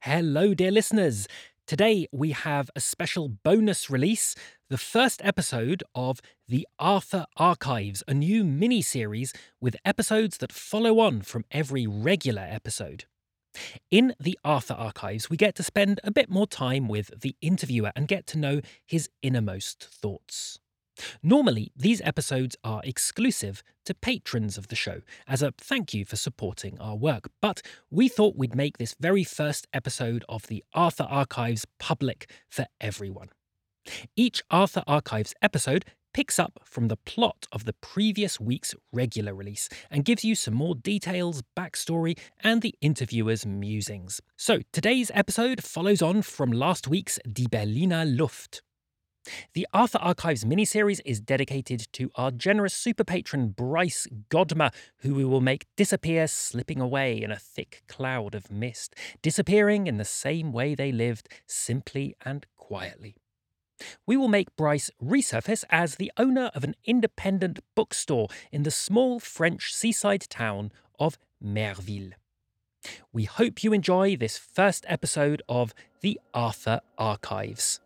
Hello, dear listeners. Today we have a special bonus release, the first episode of The Arthur Archives, a new mini series with episodes that follow on from every regular episode. In The Arthur Archives, we get to spend a bit more time with the interviewer and get to know his innermost thoughts. Normally, these episodes are exclusive to patrons of the show as a thank you for supporting our work, but we thought we'd make this very first episode of the Arthur Archives public for everyone. Each Arthur Archives episode picks up from the plot of the previous week's regular release and gives you some more details, backstory, and the interviewer's musings. So today's episode follows on from last week's Die Berliner Luft. The Arthur Archives miniseries is dedicated to our generous super patron Bryce Godmer, who we will make disappear slipping away in a thick cloud of mist, disappearing in the same way they lived, simply and quietly. We will make Bryce resurface as the owner of an independent bookstore in the small French seaside town of Merville. We hope you enjoy this first episode of the Arthur Archives.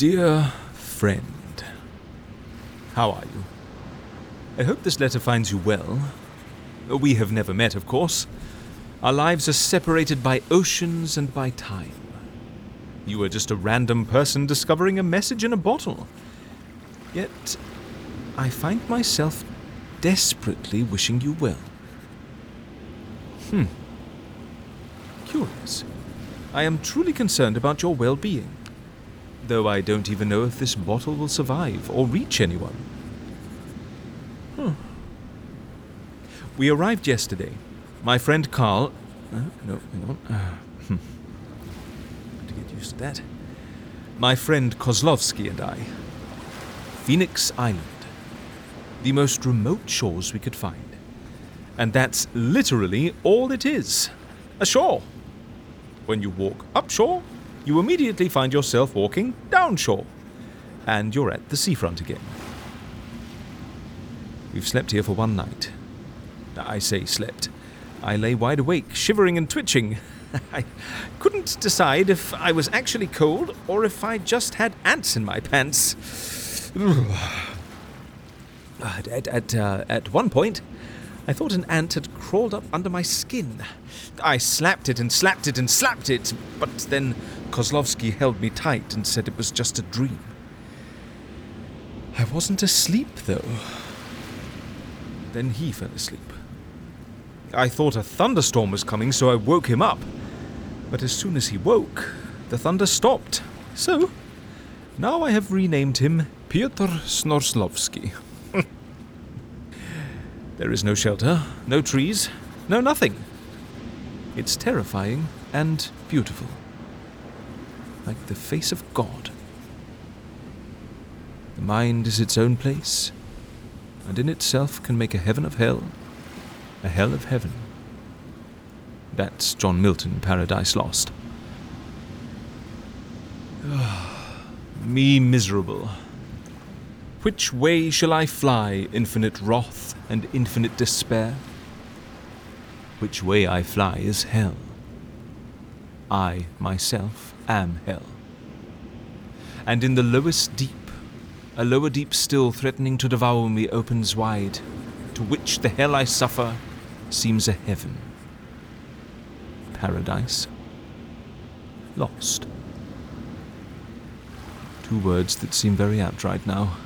Dear friend, how are you? I hope this letter finds you well. We have never met, of course. Our lives are separated by oceans and by time. You are just a random person discovering a message in a bottle. Yet, I find myself desperately wishing you well. Hmm. Curious. I am truly concerned about your well being though I don't even know if this bottle will survive or reach anyone. Hmm. We arrived yesterday. My friend Carl. Uh, no, hang on. Uh, hmm. to get used to that. My friend Kozlovsky and I. Phoenix Island. The most remote shores we could find. And that's literally all it is a shore. When you walk upshore, you immediately find yourself walking downshore, and you're at the seafront again. We've slept here for one night. I say slept. I lay wide awake, shivering and twitching. I couldn't decide if I was actually cold or if I just had ants in my pants. at, at, uh, at one point, I thought an ant had crawled up under my skin. I slapped it and slapped it and slapped it, but then Kozlovsky held me tight and said it was just a dream. I wasn't asleep, though. Then he fell asleep. I thought a thunderstorm was coming, so I woke him up. But as soon as he woke, the thunder stopped. So, now I have renamed him Pyotr Snorslovsky. there is no shelter, no trees, no nothing. It's terrifying and beautiful. Like the face of God. The mind is its own place, and in itself can make a heaven of hell, a hell of heaven. That's John Milton, Paradise Lost. Me miserable. Which way shall I fly, infinite wrath and infinite despair? Which way I fly is hell. I, myself, am hell. And in the lowest deep, a lower deep still threatening to devour me opens wide, to which the hell I suffer seems a heaven. Paradise. Lost. Two words that seem very apt right now.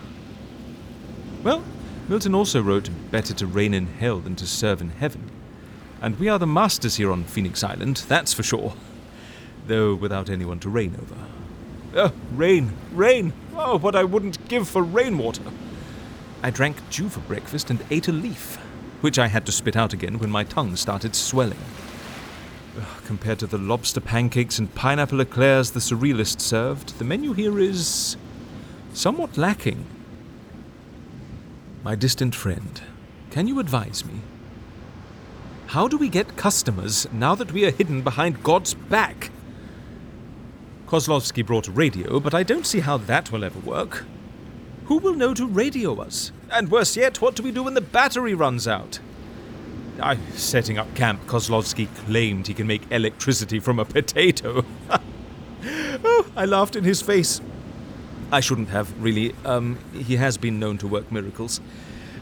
Well, Milton also wrote, Better to reign in hell than to serve in heaven. And we are the masters here on Phoenix Island, that's for sure. Though without anyone to reign over. Oh, rain, rain! Oh, what I wouldn't give for rainwater! I drank dew for breakfast and ate a leaf, which I had to spit out again when my tongue started swelling. Compared to the lobster pancakes and pineapple eclairs the surrealist served, the menu here is somewhat lacking. My distant friend, can you advise me? How do we get customers now that we are hidden behind God's back? Kozlovsky brought a radio, but I don't see how that will ever work. Who will know to radio us? And worse yet, what do we do when the battery runs out? I, setting up camp, Kozlovsky claimed he can make electricity from a potato. oh, I laughed in his face. I shouldn't have, really. Um, he has been known to work miracles.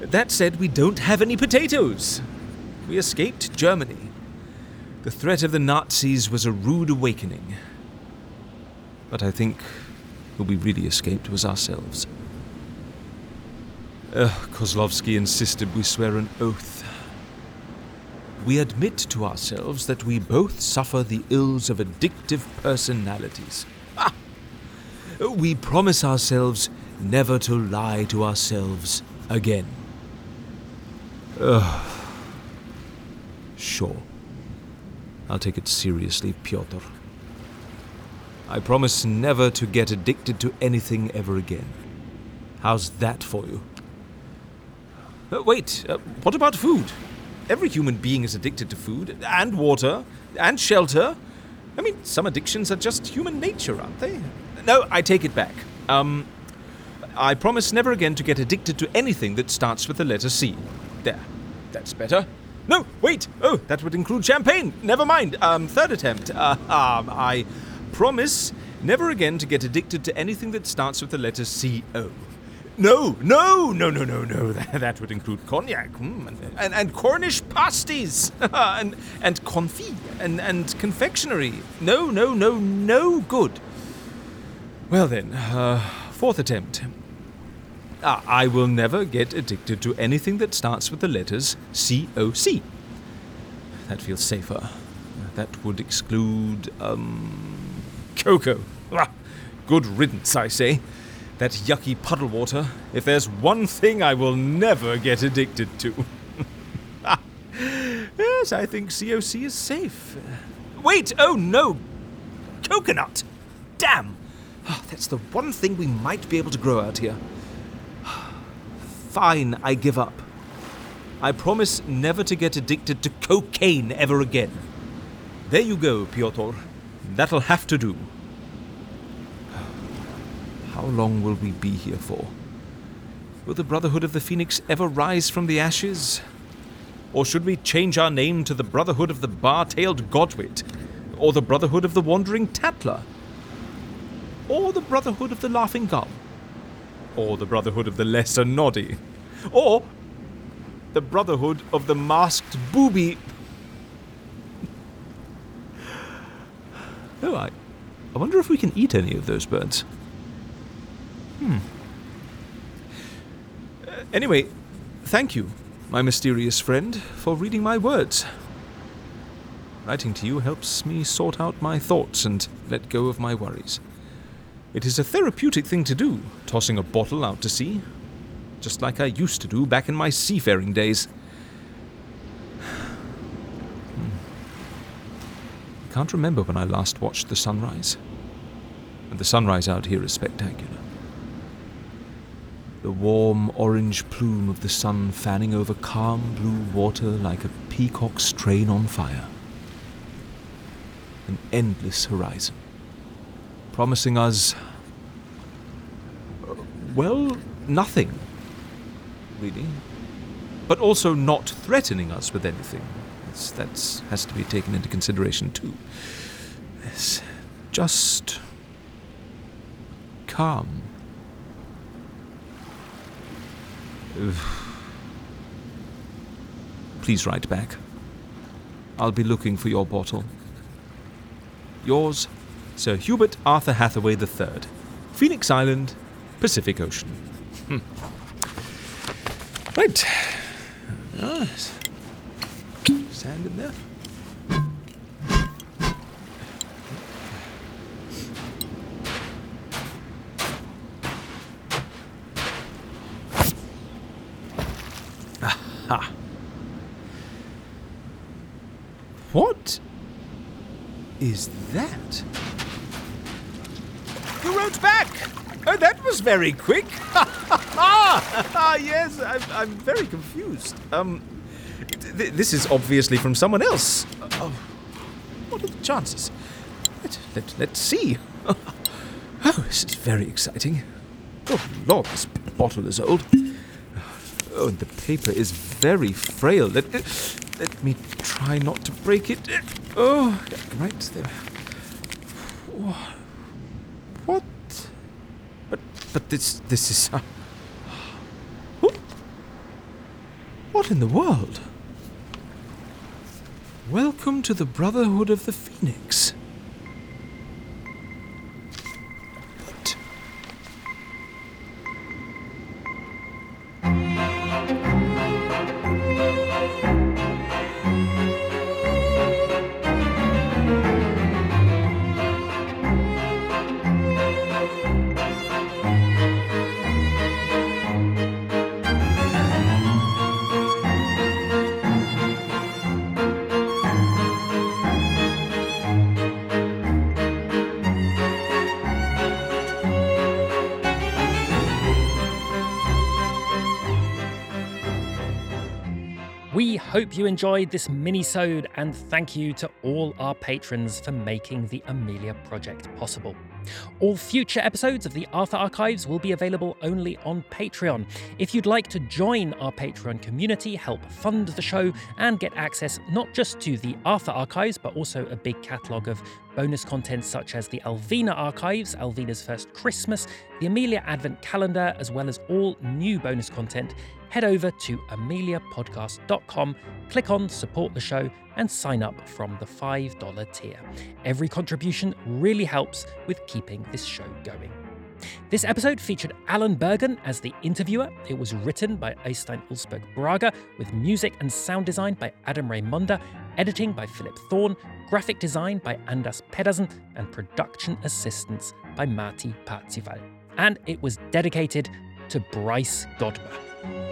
That said, we don't have any potatoes. We escaped Germany. The threat of the Nazis was a rude awakening. But I think who we really escaped was ourselves. Ugh, Kozlovsky insisted we swear an oath. We admit to ourselves that we both suffer the ills of addictive personalities. Ah! We promise ourselves never to lie to ourselves again. Ugh. Sure. I'll take it seriously, Pyotr. I promise never to get addicted to anything ever again. How's that for you? Uh, wait, uh, what about food? Every human being is addicted to food, and water, and shelter. I mean, some addictions are just human nature, aren't they? No, I take it back. Um, I promise never again to get addicted to anything that starts with the letter C. There. That's better. No, wait! Oh, that would include champagne! Never mind. Um, third attempt. Uh, um, I promise never again to get addicted to anything that starts with the letter C O. No, no, no, no, no, no. That, would include cognac mm, and, and, and Cornish pasties and and confit and and confectionery. No, no, no, no good. Well then, uh, fourth attempt. Ah, I will never get addicted to anything that starts with the letters C O C. That feels safer. That would exclude um, cocoa. Ah, good riddance, I say that yucky puddle water, if there's one thing I will never get addicted to. yes, I think COC is safe. Wait, oh no! Coconut! Damn! Oh, that's the one thing we might be able to grow out here. Fine, I give up. I promise never to get addicted to cocaine ever again. There you go, Pyotr. That'll have to do. How long will we be here for? Will the Brotherhood of the Phoenix ever rise from the ashes? Or should we change our name to the Brotherhood of the Bar tailed Godwit? Or the Brotherhood of the Wandering Tattler? Or the Brotherhood of the Laughing Gull? Or the Brotherhood of the Lesser Noddy? Or the Brotherhood of the Masked Booby? Oh, I, I wonder if we can eat any of those birds. Hmm. Uh, anyway, thank you, my mysterious friend, for reading my words. Writing to you helps me sort out my thoughts and let go of my worries. It is a therapeutic thing to do, tossing a bottle out to sea, just like I used to do back in my seafaring days. Can't remember when I last watched the sunrise. And the sunrise out here is spectacular. The warm orange plume of the sun fanning over calm blue water like a peacock's train on fire. An endless horizon, promising us. uh, well, nothing, really. But also not threatening us with anything. That's, that's has to be taken into consideration too. Yes, just calm. Please write back. I'll be looking for your bottle. Yours, Sir Hubert Arthur Hathaway III, Phoenix Island, Pacific Ocean. Hmm. Right. Ah, s- sand in there. Aha. What is that? You wrote back! Oh, that was very quick! Ah, yes, I'm, I'm very confused. Um, this is obviously from someone else. Oh, what are the chances? Let, let, let's see. Oh, this is very exciting. Oh, Lord, this bottle is old. Oh, and the paper is very frail. Let, let me try not to break it. Oh, right there. What? But, but this, this is. Uh, what in the world? Welcome to the Brotherhood of the Phoenix. Hope you enjoyed this mini-sode and thank you to all our patrons for making the Amelia project possible. All future episodes of the Arthur Archives will be available only on Patreon. If you'd like to join our Patreon community, help fund the show, and get access not just to the Arthur Archives, but also a big catalogue of bonus content such as the Alvina Archives, Alvina's First Christmas, the Amelia Advent Calendar, as well as all new bonus content, head over to ameliapodcast.com, click on support the show, and sign up from the $5 tier. Every contribution really helps with keeping this show going. This episode featured Alan Burgon as the interviewer. It was written by Oystein Ulsberg Brager, with music and sound design by Adam Raymonda, editing by Philip Thorne, graphic design by Anders Pedersen, and production assistance by Marty Parzival. And it was dedicated to Bryce Godmer.